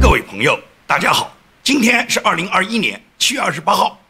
各位朋友，大家好，今天是二零二一年七月二十八号。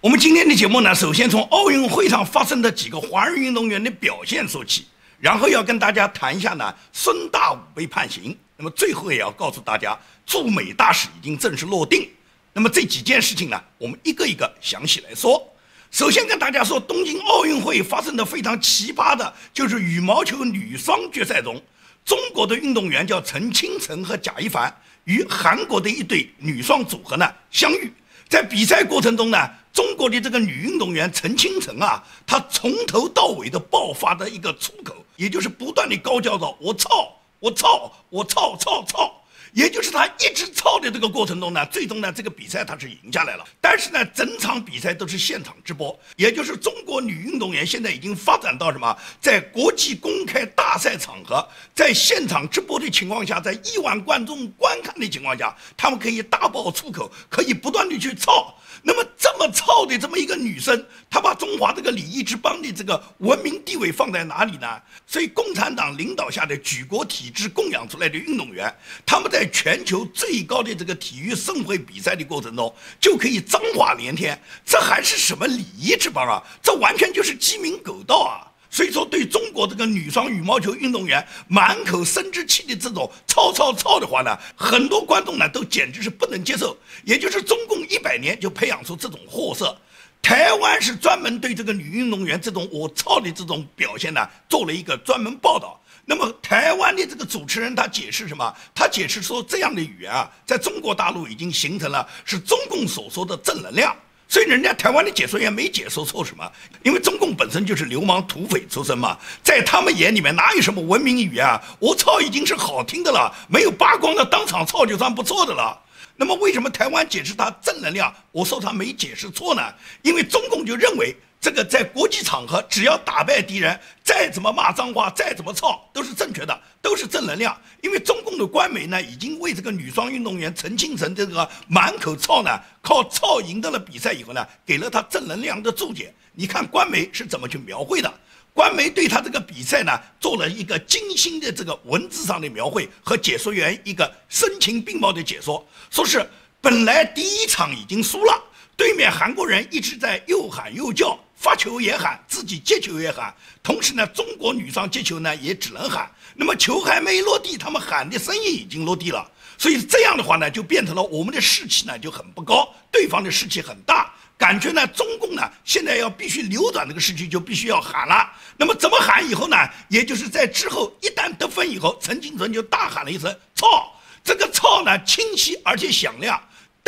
我们今天的节目呢，首先从奥运会上发生的几个华人运动员的表现说起，然后要跟大家谈一下呢，孙大武被判刑，那么最后也要告诉大家，驻美大使已经正式落定。那么这几件事情呢，我们一个一个详细来说。首先跟大家说，东京奥运会发生的非常奇葩的，就是羽毛球女双决赛中，中国的运动员叫陈清晨和贾一凡与韩国的一对女双组合呢相遇，在比赛过程中呢，中国的这个女运动员陈清晨啊，她从头到尾的爆发的一个出口，也就是不断的高叫着“我操，我操，我操，操操”。也就是他一直操的这个过程中呢，最终呢这个比赛他是赢下来了。但是呢，整场比赛都是现场直播，也就是中国女运动员现在已经发展到什么，在国际公开大赛场合，在现场直播的情况下，在亿万观众观看的情况下，他们可以大爆粗口，可以不断的去操。那么这么操的这么一个女生，她把中华这个礼仪之邦的这个文明地位放在哪里呢？所以共产党领导下的举国体制供养出来的运动员，他们在在全球最高的这个体育盛会比赛的过程中，就可以脏话连天，这还是什么礼仪之邦啊？这完全就是鸡鸣狗盗啊！所以说，对中国这个女双羽毛球运动员满口生殖器的这种操操操的话呢，很多观众呢都简直是不能接受。也就是中共一百年就培养出这种货色，台湾是专门对这个女运动员这种我操的这种表现呢做了一个专门报道。那么台湾的这个主持人他解释什么？他解释说，这样的语言啊，在中国大陆已经形成了是中共所说的正能量。所以人家台湾的解说员没解说错什么，因为中共本身就是流氓土匪出身嘛，在他们眼里面哪有什么文明语啊？我操已经是好听的了，没有扒光的当场操就算不错的了。那么为什么台湾解释他正能量？我说他没解释错呢？因为中共就认为。这个在国际场合，只要打败敌人，再怎么骂脏话，再怎么操，都是正确的，都是正能量。因为中共的官媒呢，已经为这个女双运动员陈清晨这个满口操呢，靠操赢得了比赛以后呢，给了他正能量的注解。你看官媒是怎么去描绘的？官媒对他这个比赛呢，做了一个精心的这个文字上的描绘和解说员一个声情并茂的解说，说是本来第一场已经输了，对面韩国人一直在又喊又叫。发球也喊，自己接球也喊，同时呢，中国女双接球呢也只能喊。那么球还没落地，他们喊的声音已经落地了。所以这样的话呢，就变成了我们的士气呢就很不高，对方的士气很大，感觉呢中共呢现在要必须扭转这个士气，就必须要喊了。那么怎么喊以后呢？也就是在之后一旦得分以后，陈金纯就大喊了一声“操”，这个“操”呢清晰而且响亮。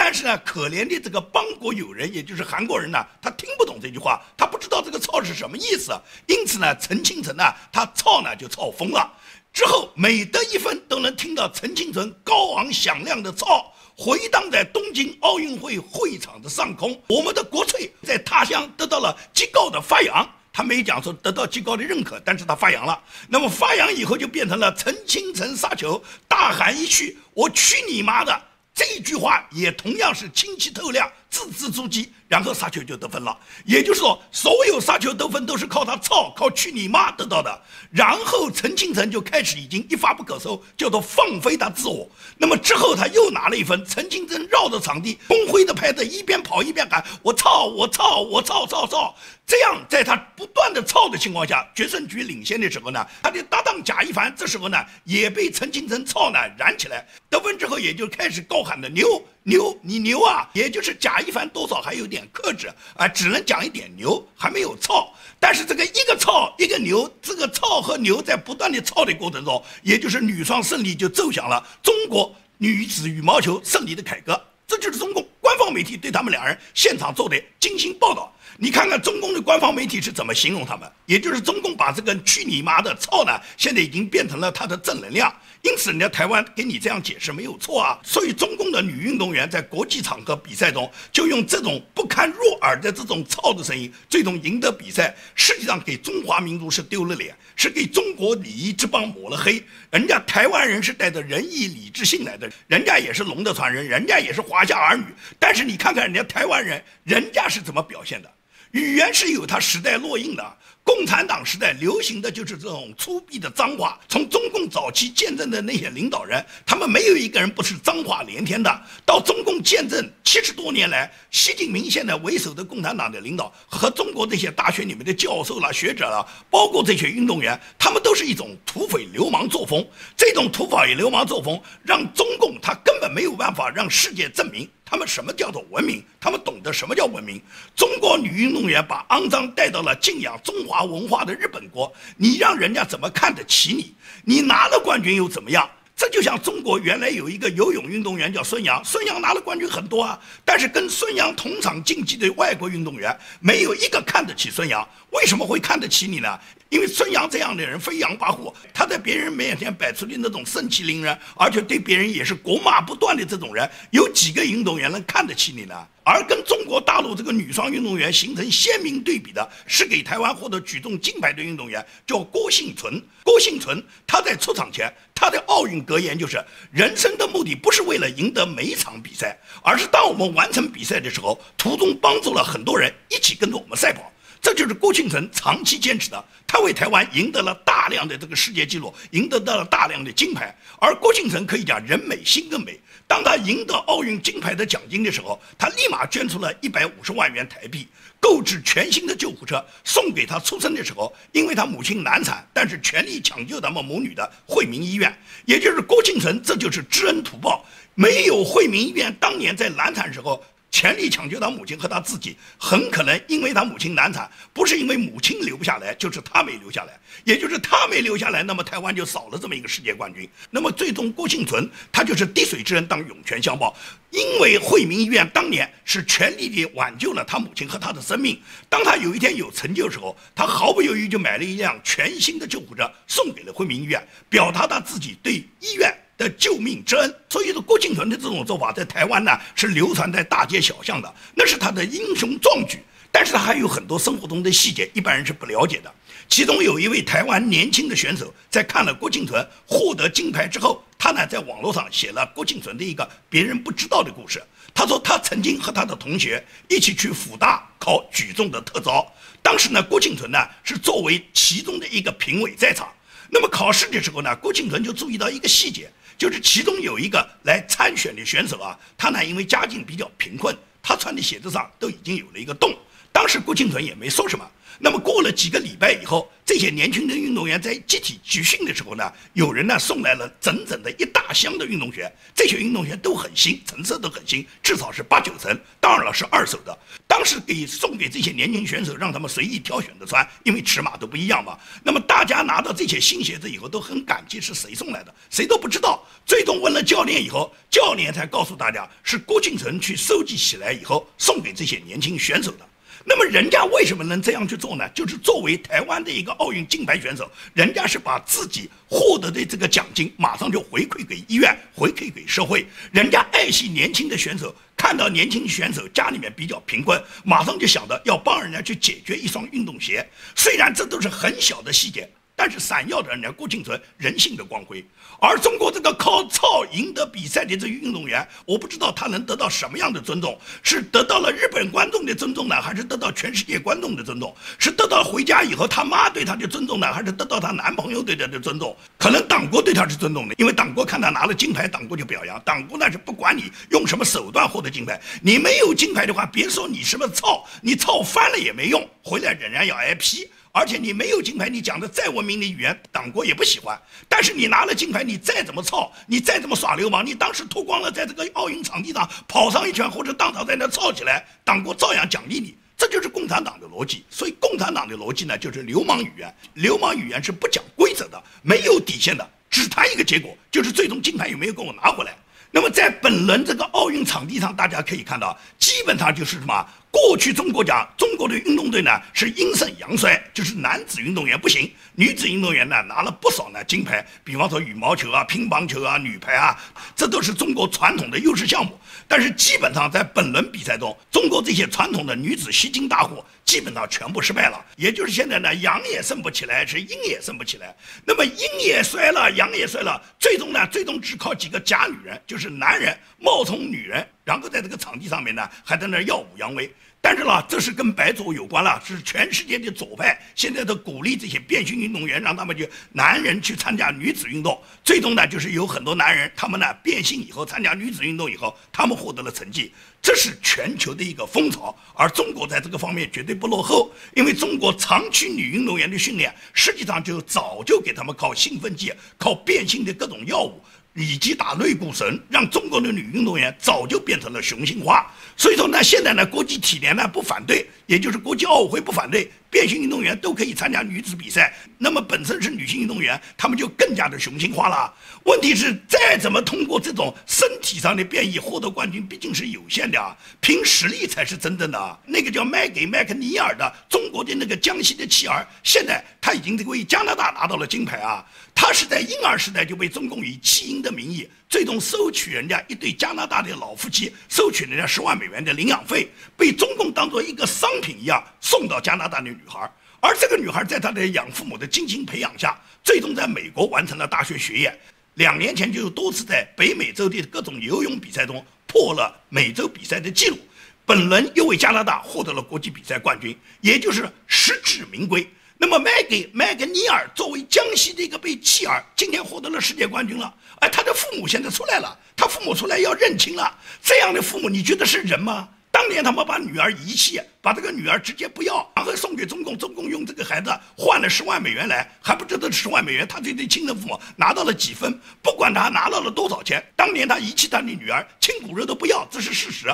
但是呢，可怜的这个邦国友人，也就是韩国人呢，他听不懂这句话，他不知道这个“操”是什么意思。因此呢，陈清晨呢，他操呢就操疯了。之后每得一分，都能听到陈清晨高昂响亮的操回荡在东京奥运会会场的上空。我们的国粹在他乡得到了极高的发扬。他没讲说得到极高的认可，但是他发扬了。那么发扬以后，就变成了陈清晨杀球，大喊一句：“我去你妈的！”这句话也同样是清晰透亮。字字珠玑，然后杀球就得分了。也就是说，所有杀球得分都是靠他操，靠去你妈得到的。然后陈清晨就开始已经一发不可收，叫做放飞他自我。那么之后他又拿了一分，陈清晨绕着场地光挥的拍子，一边跑一边喊：“我操，我操，我操操操！”这样在他不断的操的情况下，决胜局领先的时候呢，他的搭档贾一凡这时候呢也被陈清晨操呢燃起来，得分之后也就开始高喊的牛。牛，你牛啊！也就是贾一凡多少还有点克制啊，只能讲一点牛，还没有操。但是这个一个操一个牛，这个操和牛在不断的操的过程中，也就是女双胜利就奏响了中国女子羽毛球胜利的凯歌。这就是中共官方媒体对他们两人现场做的精心报道。你看看中共的官方媒体是怎么形容他们，也就是中共把这个去你妈的操呢，现在已经变成了他的正能量。因此，人家台湾给你这样解释没有错啊。所以，中共的女运动员在国际场合比赛中，就用这种不堪入耳的这种操的声音，最终赢得比赛。实际上，给中华民族是丢了脸，是给中国礼仪之邦抹了黑。人家台湾人是带着仁义礼智信来的，人家也是龙的传人，人家也是华夏儿女。但是，你看看人家台湾人，人家是怎么表现的？语言是有它时代烙印的。共产党时代流行的就是这种粗鄙的脏话。从中共早期见证的那些领导人，他们没有一个人不是脏话连天的。到中共见证七十多年来，习近平现在为首的共产党的领导和中国这些大学里面的教授啦、学者啦，包括这些运动员，他们都是一种土匪流氓作风。这种土匪流氓作风，让中共他根本没有办法让世界证明。他们什么叫做文明？他们懂得什么叫文明？中国女运动员把肮脏带到了敬仰中华文化的日本国，你让人家怎么看得起你？你拿了冠军又怎么样？这就像中国原来有一个游泳运动员叫孙杨，孙杨拿了冠军很多啊，但是跟孙杨同场竞技的外国运动员没有一个看得起孙杨。为什么会看得起你呢？因为孙杨这样的人飞扬跋扈，他在别人面前摆出的那种盛气凌人，而且对别人也是国骂不断的这种人，有几个运动员能看得起你呢？而跟中国大陆这个女双运动员形成鲜明对比的是，给台湾获得举重金牌的运动员叫郭幸存。郭幸存他在出场前，他的奥运格言就是：人生的目的不是为了赢得每一场比赛，而是当我们完成比赛的时候，途中帮助了很多人一起跟着我们赛跑。这就是郭庆存长期坚持的，他为台湾赢得了大量的这个世界纪录，赢得到了大量的金牌。而郭庆存可以讲人美心更美。当他赢得奥运金牌的奖金的时候，他立马捐出了一百五十万元台币，购置全新的救护车送给他出生的时候，因为他母亲难产，但是全力抢救咱们母女的惠民医院，也就是郭庆成，这就是知恩图报。没有惠民医院当年在难产时候。全力抢救他母亲和他自己，很可能因为他母亲难产，不是因为母亲留不下来，就是他没留下来，也就是他没留下来，那么台湾就少了这么一个世界冠军。那么最终郭幸存他就是滴水之恩当涌泉相报，因为惠民医院当年是全力的挽救了他母亲和他的生命。当他有一天有成就的时候，他毫不犹豫就买了一辆全新的救护车送给了惠民医院，表达他自己对医院。的救命之恩，所以说郭庆存的这种做法在台湾呢是流传在大街小巷的，那是他的英雄壮举。但是他还有很多生活中的细节，一般人是不了解的。其中有一位台湾年轻的选手，在看了郭庆存获得金牌之后，他呢在网络上写了郭庆存的一个别人不知道的故事。他说他曾经和他的同学一起去辅大考举重的特招，当时呢郭庆存呢是作为其中的一个评委在场。那么考试的时候呢，郭庆存就注意到一个细节。就是其中有一个来参选的选手啊，他呢因为家境比较贫困，他穿的鞋子上都已经有了一个洞。当时郭庆存也没说什么。那么过了几个礼拜以后，这些年轻的运动员在集体集训的时候呢，有人呢送来了整整的一大箱的运动鞋，这些运动鞋都很新，成色都很新，至少是八九成，当然了是二手的。当时给送给这些年轻选手，让他们随意挑选的穿，因为尺码都不一样嘛。那么大家拿到这些新鞋子以后都很感激，是谁送来的？谁都不知道。最终问了教练以后，教练才告诉大家是郭庆存去收集起来以后送给这些年轻选手的。那么人家为什么能这样去做呢？就是作为台湾的一个奥运金牌选手，人家是把自己获得的这个奖金马上就回馈给医院，回馈给社会。人家爱惜年轻的选手，看到年轻选手家里面比较贫困，马上就想着要帮人家去解决一双运动鞋。虽然这都是很小的细节。但是闪耀着人家郭庆存人性的光辉，而中国这个靠操赢得比赛的这运动员，我不知道他能得到什么样的尊重，是得到了日本观众的尊重呢，还是得到全世界观众的尊重？是得到回家以后他妈对他的尊重呢，还是得到他男朋友对他的尊重？可能党国对他是尊重的，因为党国看他拿了金牌，党国就表扬。党国那是不管你用什么手段获得金牌，你没有金牌的话，别说你什么操，你操翻了也没用，回来仍然要挨批。而且你没有金牌，你讲的再文明的语言，党国也不喜欢。但是你拿了金牌，你再怎么操，你再怎么耍流氓，你当时脱光了在这个奥运场地上跑上一圈，或者当场在那操起来，党国照样奖励你。这就是共产党的逻辑。所以共产党的逻辑呢，就是流氓语言。流氓语言是不讲规则的，没有底线的，只谈一个结果，就是最终金牌有没有给我拿回来。那么在本轮这个奥运场地上，大家可以看到，基本上就是什么？过去中国讲中国的运动队呢是阴盛阳衰，就是男子运动员不行，女子运动员呢拿了不少呢金牌，比方说羽毛球啊、乒乓球啊、女排啊，这都是中国传统的优势项目。但是基本上在本轮比赛中，中国这些传统的女子吸金大户基本上全部失败了。也就是现在呢，阳也升不起来，是阴也升不起来。那么阴也衰了，阳也衰了，最终呢，最终只靠几个假女人，就是男人冒充女人。然后在这个场地上面呢，还在那耀武扬威。但是呢，这是跟白左有关了，是全世界的左派现在都鼓励这些变性运动员，让他们就男人去参加女子运动。最终呢，就是有很多男人，他们呢变性以后参加女子运动以后，他们获得了成绩。这是全球的一个风潮，而中国在这个方面绝对不落后，因为中国长期女运动员的训练，实际上就早就给他们靠兴奋剂、靠变性的各种药物。以及打类固醇，让中国的女运动员早就变成了雄性化。所以说呢，现在呢，国际体联呢不反对，也就是国际奥委会不反对。变性运动员都可以参加女子比赛，那么本身是女性运动员，他们就更加的雄性化了。问题是再怎么通过这种身体上的变异获得冠军，毕竟是有限的啊，凭实力才是真正的。那个叫麦给麦克尼尔的中国的那个江西的妻儿，现在他已经为加拿大拿到了金牌啊。他是在婴儿时代就被中共以弃婴的名义，最终收取人家一对加拿大的老夫妻，收取人家十万美元的领养费，被中共当做一个商品一样送到加拿大的。女孩，而这个女孩在她的养父母的精心培养下，最终在美国完成了大学学业。两年前就多次在北美洲的各种游泳比赛中破了美洲比赛的记录。本轮又为加拿大获得了国际比赛冠军，也就是实至名归。那么麦给麦格尼尔作为江西的一个被弃儿，今天获得了世界冠军了。哎，他的父母现在出来了，他父母出来要认亲了。这样的父母，你觉得是人吗？当年他们把女儿遗弃，把这个女儿直接不要，然后送给中共，中共用这个孩子换了十万美元来，还不知道十万美元他这对亲生父母拿到了几分？不管他拿到了多少钱，当年他遗弃他的女儿，亲骨肉都不要，这是事实。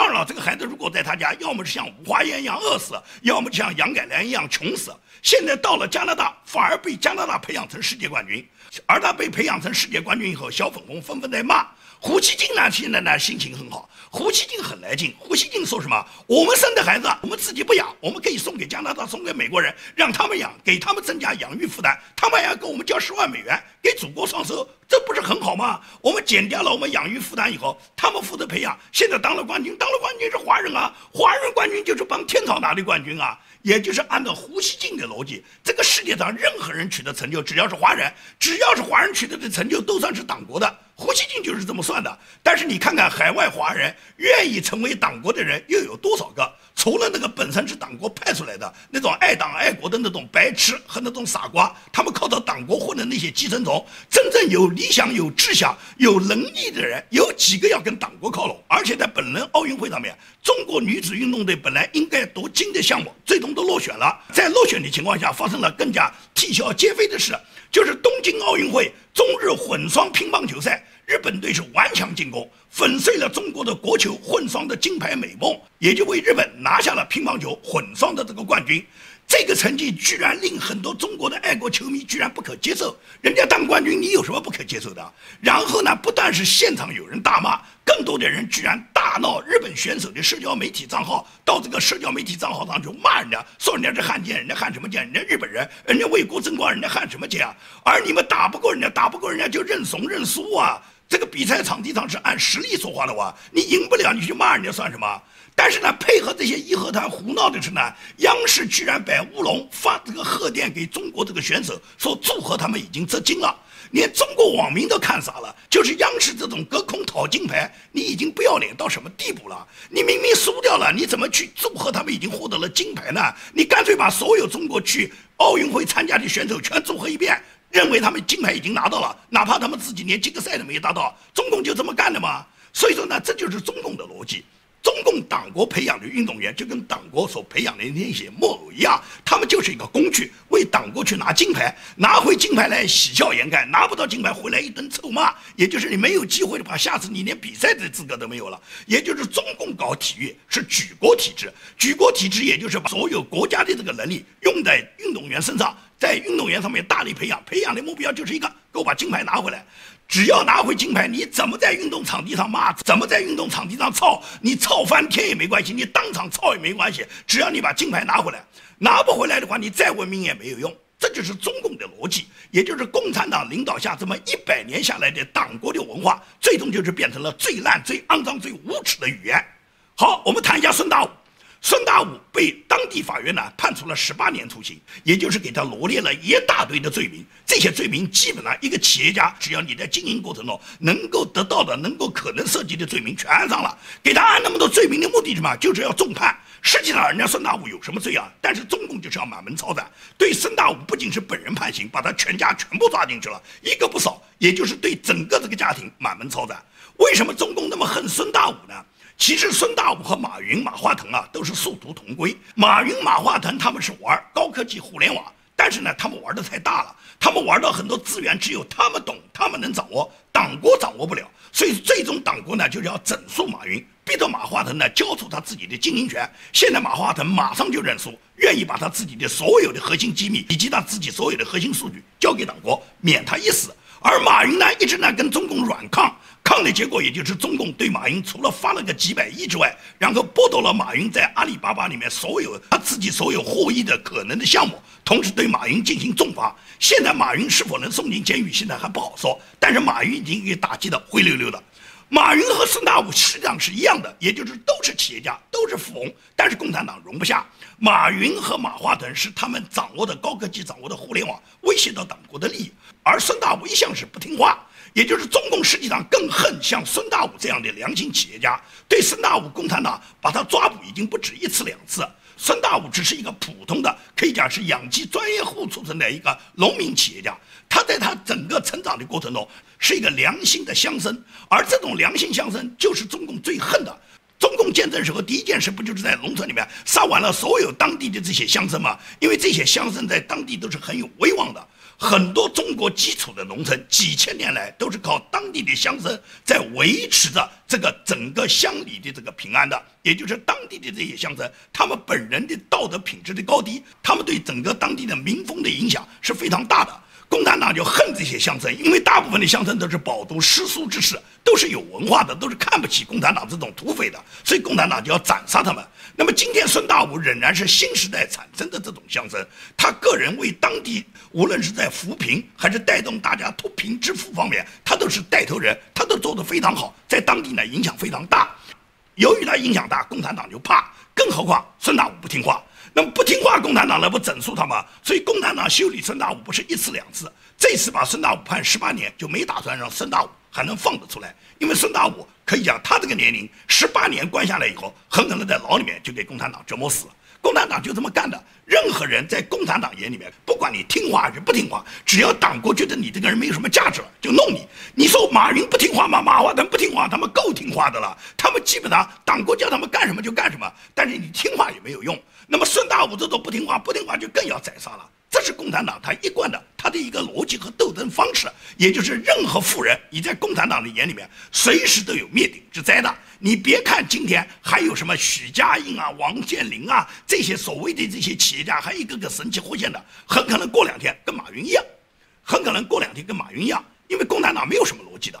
当然了，这个孩子如果在他家，要么是像五华烟一样饿死，要么就像杨改良一样穷死。现在到了加拿大，反而被加拿大培养成世界冠军，而他被培养成世界冠军以后，小粉红纷纷在骂。胡锡进呢，现在呢心情很好。胡锡进很来劲。胡锡进说什么？我们生的孩子，我们自己不养，我们可以送给加拿大，送给美国人，让他们养，给他们增加养育负担。他们还要给我们交十万美元，给祖国创收，这不是很好吗？我们减掉了我们养育负担以后，他们负责培养，现在当了冠军，当了冠军是华人啊，华人冠军就是帮天朝拿的冠军啊。也就是按照胡锡进的逻辑，这个世界上任何人取得成就，只要是华人，只要是华人取得的成就，都算是党国的。胡锡进就是这么算的，但是你看看海外华人愿意成为党国的人又有多少个？除了那个本身是党国派出来的那种爱党爱国的那种白痴和那种傻瓜，他们靠着党国混的那些寄生虫，真正有理想、有志向、有能力的人，有几个要跟党国靠拢？而且在本轮奥运会上面，中国女子运动队本来应该夺金的项目，最终都落选了。在落选的情况下，发生了更加啼笑皆非的事，就是东京奥运会中日混双乒乓球赛。日本队是顽强进攻，粉碎了中国的国球混双的金牌美梦，也就为日本拿下了乒乓球混双的这个冠军。这个成绩居然令很多中国的爱国球迷居然不可接受。人家当冠军，你有什么不可接受的？然后呢，不但是现场有人大骂，更多的人居然大闹日本选手的社交媒体账号，到这个社交媒体账号上去骂人家，说人家是汉奸，人家汉什么奸？人家日本人，人家为国争光，人家汉什么奸啊？而你们打不过人家，打不过人家就认怂认输啊！这个比赛场地上是按实力说话的哇，你赢不了，你去骂人家算什么？但是呢，配合这些义和团胡闹的是呢，央视居然摆乌龙，发这个贺电给中国这个选手，说祝贺他们已经折金了，连中国网民都看傻了。就是央视这种隔空讨金牌，你已经不要脸到什么地步了？你明明输掉了，你怎么去祝贺他们已经获得了金牌呢？你干脆把所有中国去奥运会参加的选手全祝贺一遍。认为他们金牌已经拿到了，哪怕他们自己连金赛都没有达到，中共就这么干的嘛？所以说呢，这就是中共的逻辑。中共党国培养的运动员就跟党国所培养的那些木偶一样，他们就是一个工具，为党国去拿金牌，拿回金牌来喜笑颜开，拿不到金牌回来一顿臭骂，也就是你没有机会的话，下次你连比赛的资格都没有了。也就是中共搞体育是举国体制，举国体制也就是把所有国家的这个能力用在运动员身上。在运动员上面大力培养，培养的目标就是一个，给我把金牌拿回来。只要拿回金牌，你怎么在运动场地上骂，怎么在运动场地上操，你操翻天也没关系，你当场操也没关系。只要你把金牌拿回来，拿不回来的话，你再文明也没有用。这就是中共的逻辑，也就是共产党领导下这么一百年下来的党国的文化，最终就是变成了最烂、最肮脏、最无耻的语言。好，我们谈一下孙大武。孙大武被当地法院呢判处了十八年徒刑，也就是给他罗列了一大堆的罪名。这些罪名基本上一个企业家只要你在经营过程中能够得到的、能够可能涉及的罪名全按上了，给他按那么多罪名的目的是什么？就是要重判。实际上，人家孙大武有什么罪啊？但是中共就是要满门抄斩，对孙大武不仅是本人判刑，把他全家全部抓进去了，一个不少，也就是对整个这个家庭满门抄斩。为什么中共那么恨孙大武呢？其实孙大武和马云、马化腾啊都是殊途同归。马云、马化腾他们是玩高科技互联网，但是呢，他们玩的太大了，他们玩到很多资源只有他们懂，他们能掌握，党国掌握不了。所以最终党国呢就是要整肃马云。逼着马化腾呢交出他自己的经营权，现在马化腾马上就认输，愿意把他自己的所有的核心机密以及他自己所有的核心数据交给党国，免他一死。而马云呢一直呢跟中共软抗，样的结果也就是中共对马云除了发了个几百亿之外，然后剥夺了马云在阿里巴巴里面所有他自己所有获益的可能的项目，同时对马云进行重罚。现在马云是否能送进监狱，现在还不好说。但是马云已经给打击的灰溜溜的。马云和孙大武实际上是一样的，也就是都是企业家，都是富翁，但是共产党容不下。马云和马化腾是他们掌握的高科技、掌握的互联网，威胁到党国的利益。而孙大武一向是不听话，也就是中共实际上更恨像孙大武这样的良心企业家。对孙大武，共产党把他抓捕已经不止一次两次。孙大武只是一个普通的，可以讲是养鸡专业户出身的一个农民企业家。他在他整个成长的过程中是一个良心的乡绅，而这种良心乡绅就是中共最恨的。中共建政时候第一件事不就是在农村里面杀完了所有当地的这些乡绅吗？因为这些乡绅在当地都是很有威望的。很多中国基础的农村几千年来都是靠当地的乡绅在维持着这个整个乡里的这个平安的，也就是当地的这些乡绅，他们本人的道德品质的高低，他们对整个当地的民风的影响是非常大的。共产党就恨这些乡绅，因为大部分的乡绅都是饱读诗书之士，都是有文化的，都是看不起共产党这种土匪的，所以共产党就要斩杀他们。那么今天孙大武仍然是新时代产生的这种乡绅，他个人为当地无论是在扶贫还是带动大家脱贫致富方面，他都是带头人，他都做得非常好，在当地呢影响非常大。由于他影响大，共产党就怕，更何况孙大武不听话。那么不听话，共产党来不整肃他吗？所以共产党修理孙大武不是一次两次，这次把孙大武判十八年，就没打算让孙大武还能放得出来。因为孙大武可以讲，他这个年龄十八年关下来以后，很可能在牢里面就给共产党折磨死了。共产党就这么干的。任何人在共产党眼里面，不管你听话还是不听话，只要党国觉得你这个人没有什么价值了，就弄你。你说马云不听话吗？马化腾不听话，他们够听话的了。他们基本上党国叫他们干什么就干什么，但是你听话也没有用。那么孙大武这种不听话，不听话就更要宰杀了。这是共产党他一贯的他的一个逻辑和斗争方式，也就是任何富人，你在共产党的眼里面，随时都有灭顶之灾的。你别看今天还有什么许家印啊、王健林啊这些所谓的这些企业家，还一个个神气活现的，很可能过两天跟马云一样，很可能过两天跟马云一样，因为共产党没有什么逻辑的。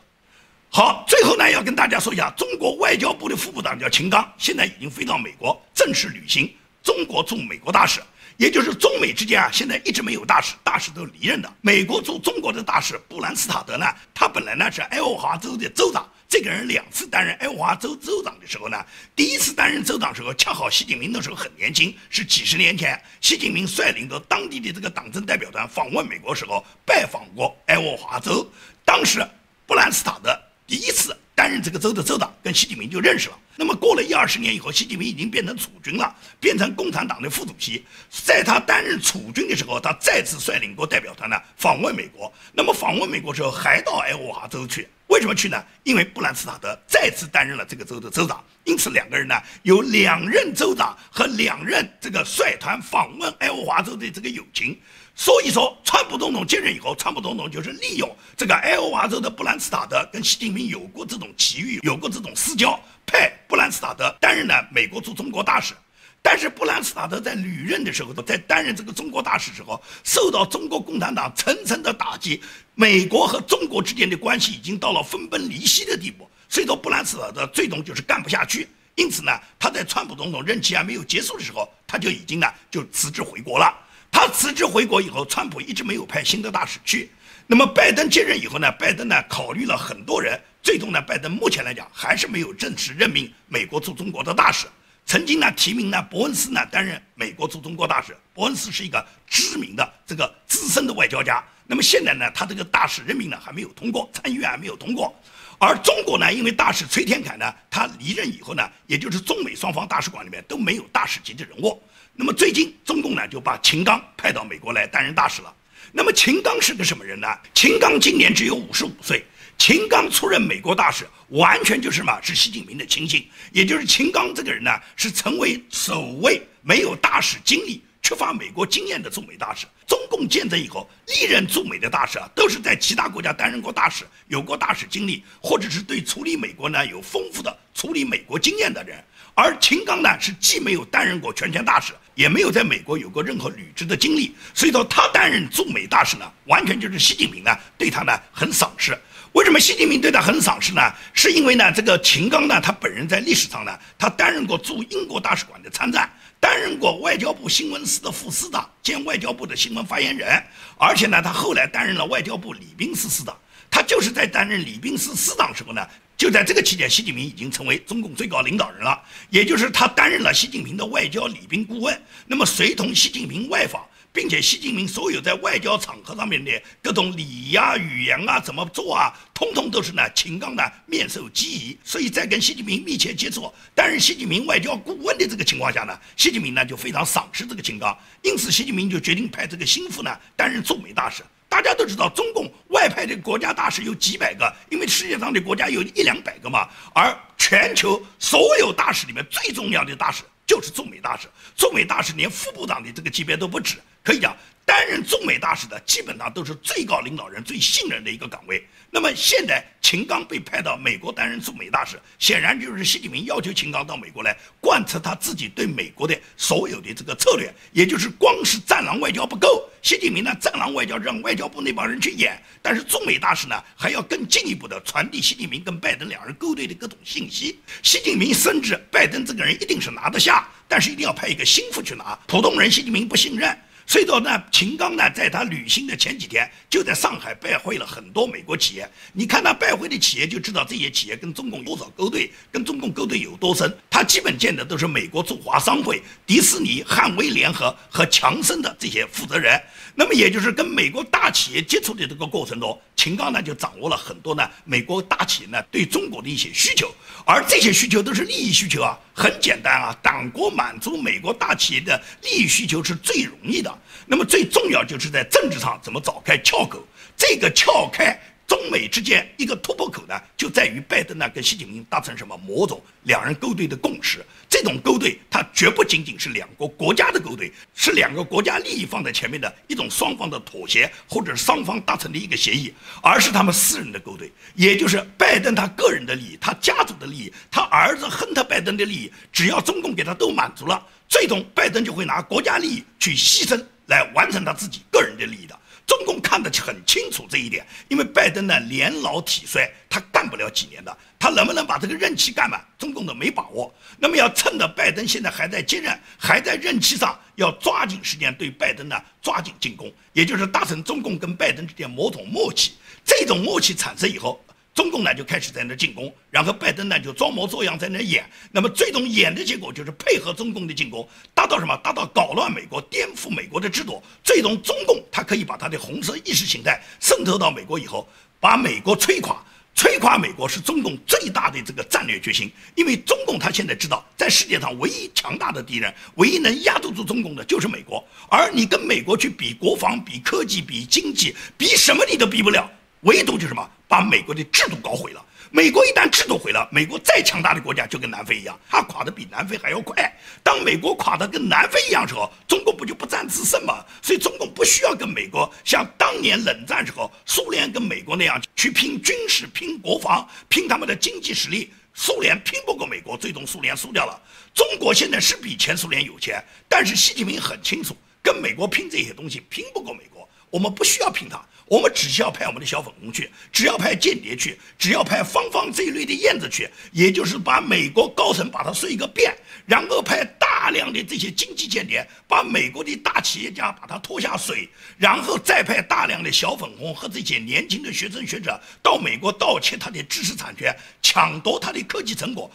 好，最后呢要跟大家说一下，中国外交部的副部长叫秦刚，现在已经飞到美国正式履行中国驻美国大使。也就是中美之间啊，现在一直没有大使，大使都离任的。美国驻中国的大使布兰斯塔德呢，他本来呢是爱荷华州的州长，这个人两次担任爱华州州长的时候呢，第一次担任州长时候，恰好习近平那时候很年轻，是几十年前，习近平率领着当地的这个党政代表团访问美国时候拜访过爱荷华州，当时布兰斯塔德第一次。担任这个州的州长，跟习近平就认识了。那么过了一二十年以后，习近平已经变成储君了，变成共产党的副主席。在他担任储君的时候，他再次率领过代表团呢访问美国。那么访问美国时候，还到爱荷华州去，为什么去呢？因为布兰斯塔德再次担任了这个州的州长，因此两个人呢有两任州长和两任这个率团访问爱荷华州的这个友情。所以说，川普总统接任以后，川普总统就是利用这个爱荷华州的布兰斯塔德跟习近平有过这种奇遇，有过这种私交，派布兰斯塔德担任了美国驻中国大使。但是布兰斯塔德在履任的时候，在担任这个中国大使时候，受到中国共产党层层的打击，美国和中国之间的关系已经到了分崩离析的地步。所以说，布兰斯塔德最终就是干不下去，因此呢，他在川普总统任期还没有结束的时候，他就已经呢就辞职回国了。他辞职回国以后，川普一直没有派新的大使去。那么拜登接任以后呢？拜登呢考虑了很多人，最终呢，拜登目前来讲还是没有正式任命美国驻中国的大使。曾经呢提名呢伯恩斯呢担任美国驻中国大使。伯恩斯是一个知名的这个资深的外交家。那么现在呢，他这个大使任命呢还没有通过，参议院还没有通过。而中国呢，因为大使崔天凯呢，他离任以后呢，也就是中美双方大使馆里面都没有大使级的人物。那么最近中共呢就把秦刚派到美国来担任大使了。那么秦刚是个什么人呢？秦刚今年只有五十五岁。秦刚出任美国大使，完全就是嘛，是习近平的亲信。也就是秦刚这个人呢，是成为首位没有大使经历、缺乏美国经验的驻美大使。中共建政以后，历任驻美的大使啊，都是在其他国家担任过大使，有过大使经历，或者是对处理美国呢有丰富的处理美国经验的人。而秦刚呢，是既没有担任过全权大使，也没有在美国有过任何履职的经历，所以说他担任驻美大使呢，完全就是习近平呢对他呢很赏识。为什么习近平对他很赏识呢？是因为呢，这个秦刚呢，他本人在历史上呢，他担任过驻英国大使馆的参赞，担任过外交部新闻司的副司长兼外交部的新闻发言人，而且呢，他后来担任了外交部礼宾司司长。他就是在担任礼宾司司长时候呢，就在这个期间，习近平已经成为中共最高领导人了，也就是他担任了习近平的外交礼宾顾问，那么随同习近平外访。并且习近平所有在外交场合上面的各种礼仪啊、语言啊、怎么做啊，通通都是呢秦刚呢面授机宜。所以在跟习近平密切接触、担任习近平外交顾问的这个情况下呢，习近平呢就非常赏识这个秦刚，因此习近平就决定派这个心腹呢担任驻美大使。大家都知道，中共外派的国家大使有几百个，因为世界上的国家有一两百个嘛，而全球所有大使里面最重要的大使就是中美大使，中美大使连副部长的这个级别都不止。可以讲，担任驻美大使的基本上都是最高领导人最信任的一个岗位。那么现在秦刚被派到美国担任驻美大使，显然就是习近平要求秦刚到美国来贯彻他自己对美国的所有的这个策略，也就是光是战狼外交不够，习近平呢战狼外交让外交部那帮人去演，但是驻美大使呢还要更进一步的传递习近平跟拜登两人勾兑的各种信息。习近平深知拜登这个人一定是拿得下，但是一定要派一个心腹去拿，普通人习近平不信任。所以说呢，秦刚呢，在他旅行的前几天，就在上海拜会了很多美国企业。你看他拜会的企业，就知道这些企业跟中共多少勾兑，跟中共勾兑有多深。基本见的都是美国驻华商会、迪士尼、汉威联合和强生的这些负责人。那么，也就是跟美国大企业接触的这个过程中，秦刚呢就掌握了很多呢美国大企业呢对中国的一些需求，而这些需求都是利益需求啊。很简单啊，党国满足美国大企业的利益需求是最容易的。那么最重要就是在政治上怎么找开撬口，这个撬开中美之间一个突破口呢，就在于拜登呢跟习近平达成什么某种两人勾兑的共识。这种勾兑它绝不仅仅是两国国家的勾兑，是两个国家利益放在前面的一种双方的妥协，或者双方达成的一个协议，而是他们私人的勾兑，也就是拜登他个人的利益，他家族的利益，他儿子亨特拜登的利益，只要中共给他都满足了，最终拜登就会拿国家利益去牺牲。来完成他自己个人的利益的，中共看得很清楚这一点，因为拜登呢年老体衰，他干不了几年的，他能不能把这个任期干满，中共都没把握。那么要趁着拜登现在还在接任，还在任期上，要抓紧时间对拜登呢抓紧进攻，也就是达成中共跟拜登之间某种默契。这种默契产生以后。中共呢就开始在那进攻，然后拜登呢就装模作样在那演，那么最终演的结果就是配合中共的进攻，达到什么？达到搞乱美国、颠覆美国的制度。最终中共他可以把他的红色意识形态渗透到美国以后，把美国摧垮。摧垮美国是中共最大的这个战略决心，因为中共他现在知道，在世界上唯一强大的敌人，唯一能压得住中共的就是美国，而你跟美国去比国防、比科技、比经济、比什么你都比不了。唯独就是什么，把美国的制度搞毁了。美国一旦制度毁了，美国再强大的国家就跟南非一样，它垮得比南非还要快。当美国垮得跟南非一样时候，中国不就不战自胜吗？所以中共不需要跟美国像当年冷战时候苏联跟美国那样去拼军事、拼国防、拼他们的经济实力。苏联拼不过美国，最终苏联输掉了。中国现在是比前苏联有钱，但是习近平很清楚，跟美国拼这些东西拼不过美国，我们不需要拼他。我们只需要派我们的小粉红去，只要派间谍去，只要派芳芳这一类的燕子去，也就是把美国高层把它睡一个遍，然后派大量的这些经济间谍，把美国的大企业家把他拖下水，然后再派大量的小粉红和这些年轻的学生学者到美国盗窃他的知识产权，抢夺他的科技成果。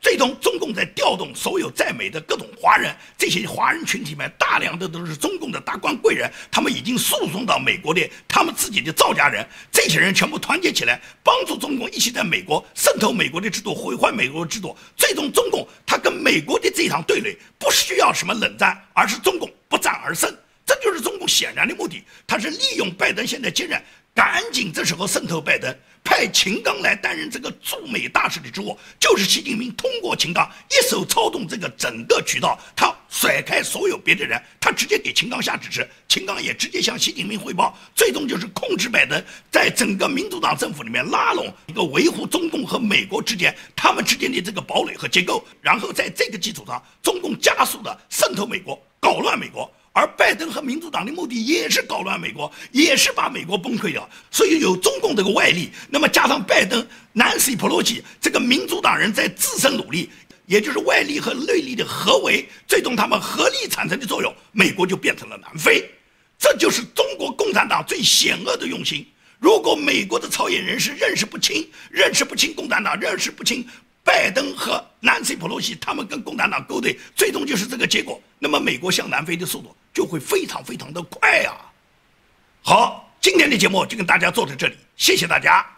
最终，中共在调动所有在美的各种华人，这些华人群体们大量的都是中共的达官贵人，他们已经诉讼到美国的他们自己的赵家人，这些人全部团结起来，帮助中共一起在美国渗透美国的制度，毁坏美国的制度。最终，中共他跟美国的这场对垒不需要什么冷战，而是中共不战而胜，这就是中共显然的目的。他是利用拜登现在接任。赶紧，这时候渗透拜登，派秦刚来担任这个驻美大使的职务，就是习近平通过秦刚一手操纵这个整个渠道，他甩开所有别的人，他直接给秦刚下指示，秦刚也直接向习近平汇报，最终就是控制拜登，在整个民主党政府里面拉拢一个维护中共和美国之间他们之间的这个堡垒和结构，然后在这个基础上，中共加速的渗透美国，搞乱美国。而拜登和民主党的目的也是搞乱美国，也是把美国崩溃掉。所以有中共这个外力，那么加上拜登、Nancy Pelosi 这个民主党人在自身努力，也就是外力和内力的合围，最终他们合力产生的作用，美国就变成了南非。这就是中国共产党最险恶的用心。如果美国的操演人士认识不清，认识不清共产党，认识不清。拜登和南希·普洛西他们跟共产党勾兑，最终就是这个结果。那么，美国向南飞的速度就会非常非常的快啊！好，今天的节目就跟大家做到这里，谢谢大家。